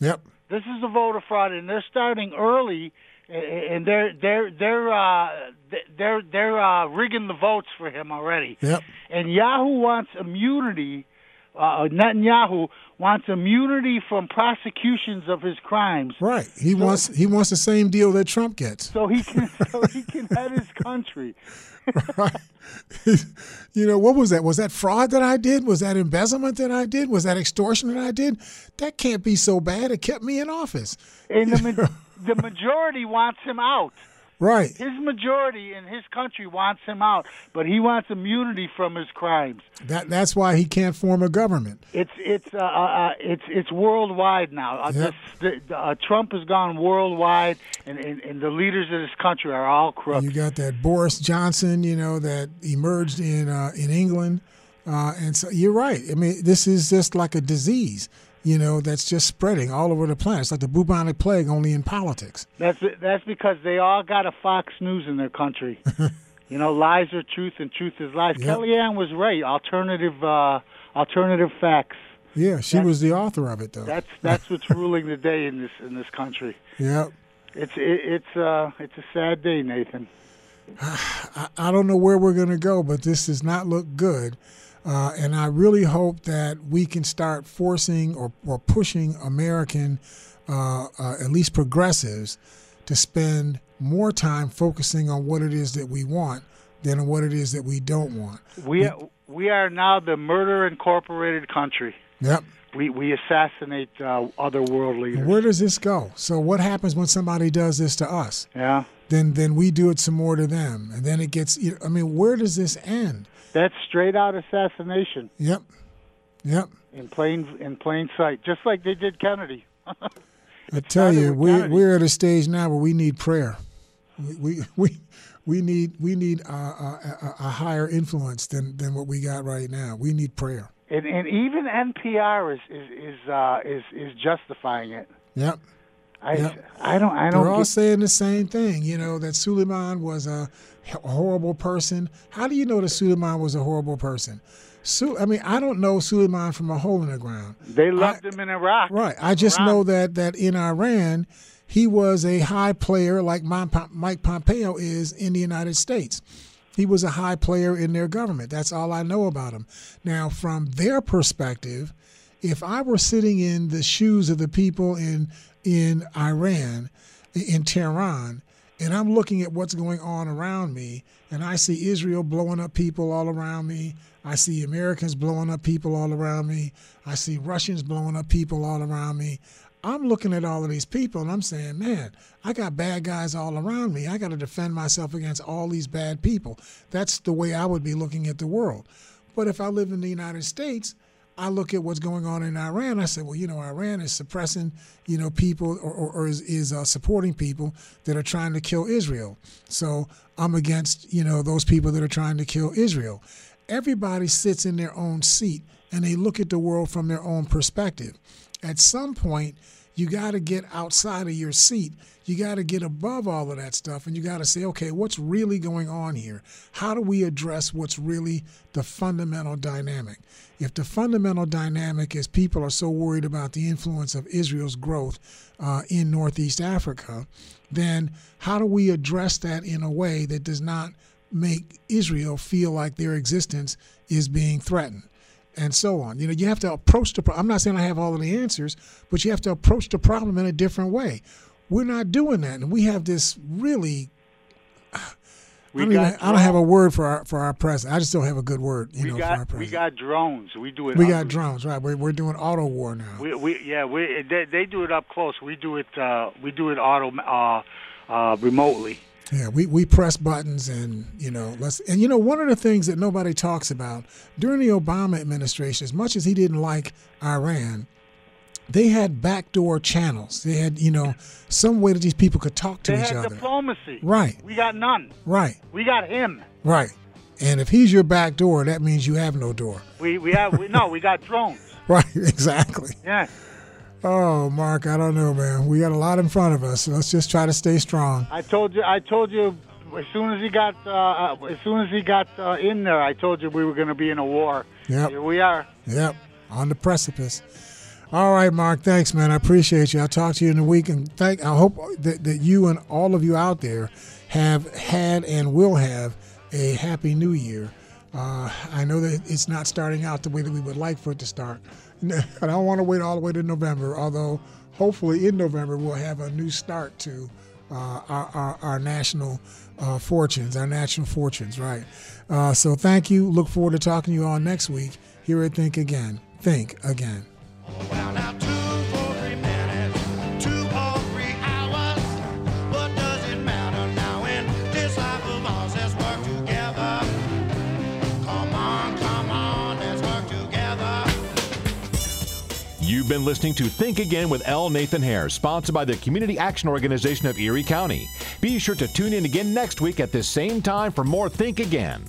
Yep. This is the voter fraud, and they're starting early, and they're they're they're uh, they're they're uh, rigging the votes for him already. Yep. And Yahoo wants immunity. Uh, Netanyahu wants immunity from prosecutions of his crimes, Right. He wants he wants the same deal that Trump gets. so he can [laughs] so he can head his country. [laughs] right. [laughs] you know, what was that? Was that fraud that I did? Was that embezzlement that I did? Was that extortion that I did? That can't be so bad. It kept me in office. And the ma- the majority wants him out. Right. His majority in his country wants him out, but he wants immunity from his crimes. That that's why he can't form a government. It's it's uh, uh, uh, it's it's worldwide now. Uh, Yep. this, the, uh, Trump has gone worldwide, and, and, and the leaders of this country are all crooks. You got that Boris Johnson, you know, that emerged in uh, in England, uh, and so you're right. I mean, this is just like a disease, you know, that's just spreading all over the planet. It's like the bubonic plague, only in politics. That's that's because they all got a Fox News in their country. [laughs] you know, lies are truth and truth is lies. Yep. Kellyanne was right. Alternative uh, alternative facts. Yeah, she was the author of it, though. That's that's what's [laughs] ruling the day in this in this country. yeah. It's it, it's uh it's a sad day, Nathan. [sighs] I, I don't know where we're going to go, but this does not look good. Uh, and I really hope that we can start forcing or, or pushing American, uh, uh, at least progressives, to spend more time focusing on what it is that we want than on what it is that we don't want. We are, we are now the murder incorporated country. Yep. We we assassinate uh, other world leaders. Where does this go? So what happens when somebody does this to us? Yeah. Then then we do it some more to them, and then it gets. I mean, where does this end? That's straight out assassination Yep. Yep. in plain in plain sight, just like they did Kennedy. I tell you, we we're at a stage now where we need prayer. We we we, we need we need a, a, a- higher influence than than what we got right now. We need prayer. and and even NPR is is is uh, is, is justifying it. Yep. I Yep. I don't I don't They're all get- saying the same thing. You know that Suleiman was a horrible person. How do you know that Suleiman was a horrible person? Su- I mean, I don't know Suleiman from a hole in the ground. they loved him in Iraq. Right. I just know that that in Iran, he was a high player like Mike Pompeo is in the United States. He was a high player in their government. That's all I know about him. Now, from their perspective, if I were sitting in the shoes of the people in in Iran, in Tehran, and I'm looking at what's going on around me, and I see Israel blowing up people all around me. I see Americans blowing up people all around me. I see Russians blowing up people all around me. I'm looking at all of these people and I'm saying, man, I got bad guys all around me. I got to defend myself against all these bad people. That's the way I would be looking at the world. But if I live in the United States, I look at what's going on in Iran. I say, well, you know, Iran is suppressing, you know, people or, or, or is, is uh, supporting people that are trying to kill Israel. So I'm against, you know, those people that are trying to kill Israel. Everybody sits in their own seat and they look at the world from their own perspective. At some point, you got to get outside of your seat. You got to get above all of that stuff and you got to say, okay, what's really going on here? How do we address what's really the fundamental dynamic? If the fundamental dynamic is people are so worried about the influence of Israel's growth uh, in Northeast Africa, then how do we address that in a way that does not make Israel feel like their existence is being threatened? And so on. You know, you have to approach the. Pro- I'm not saying I have all of the answers, but you have to approach the problem in a different way. We're not doing that, and we have this really. [sighs] We I, don't got I don't have a word for our for our president. I just don't have a good word. You we know, for our got president. we got drones. We do it. We up- got drones, right? We're, we're doing auto war now. We, we yeah we they, they do it up close. We do it uh, we do it auto uh, uh, remotely. Yeah, we, we press buttons and you know let's and you know one of the things that nobody talks about during the Obama administration, as much as he didn't like Iran, they had backdoor channels. They had you know some way that these people could talk to They each had other. diplomacy. Right. We got none. Right, We got him. right. And if he's your back door, that means you have no door. We we have we, no. We got drones. [laughs] Right, exactly. Yeah. Oh, Mark, I don't know, man. We got a lot in front of us. So let's just try to stay strong. I told you. I told you as soon as he got uh, uh, as soon as he got uh, in there. I told you we were going to be in a war. Yep. Here we are. Yep, on the precipice. All right, Mark. Thanks, man. I appreciate you. I'll talk to you in a week, and thank. I hope that, that you and all of you out there have had and will have a happy New Year. Uh, I know that it's not starting out the way that we would like for it to start, [laughs] and I don't want to wait all the way to November. Although, hopefully, in November we'll have a new start to uh, our, our, our national uh, fortunes, our national fortunes, right? Uh, so, thank you. Look forward to talking to you all next week here at Think Again. Think Again. You've been listening to Think Again with L. Nathan Hare, sponsored by the Community Action Organization of Erie County. Be sure to tune in again next week at this same time for more Think Again.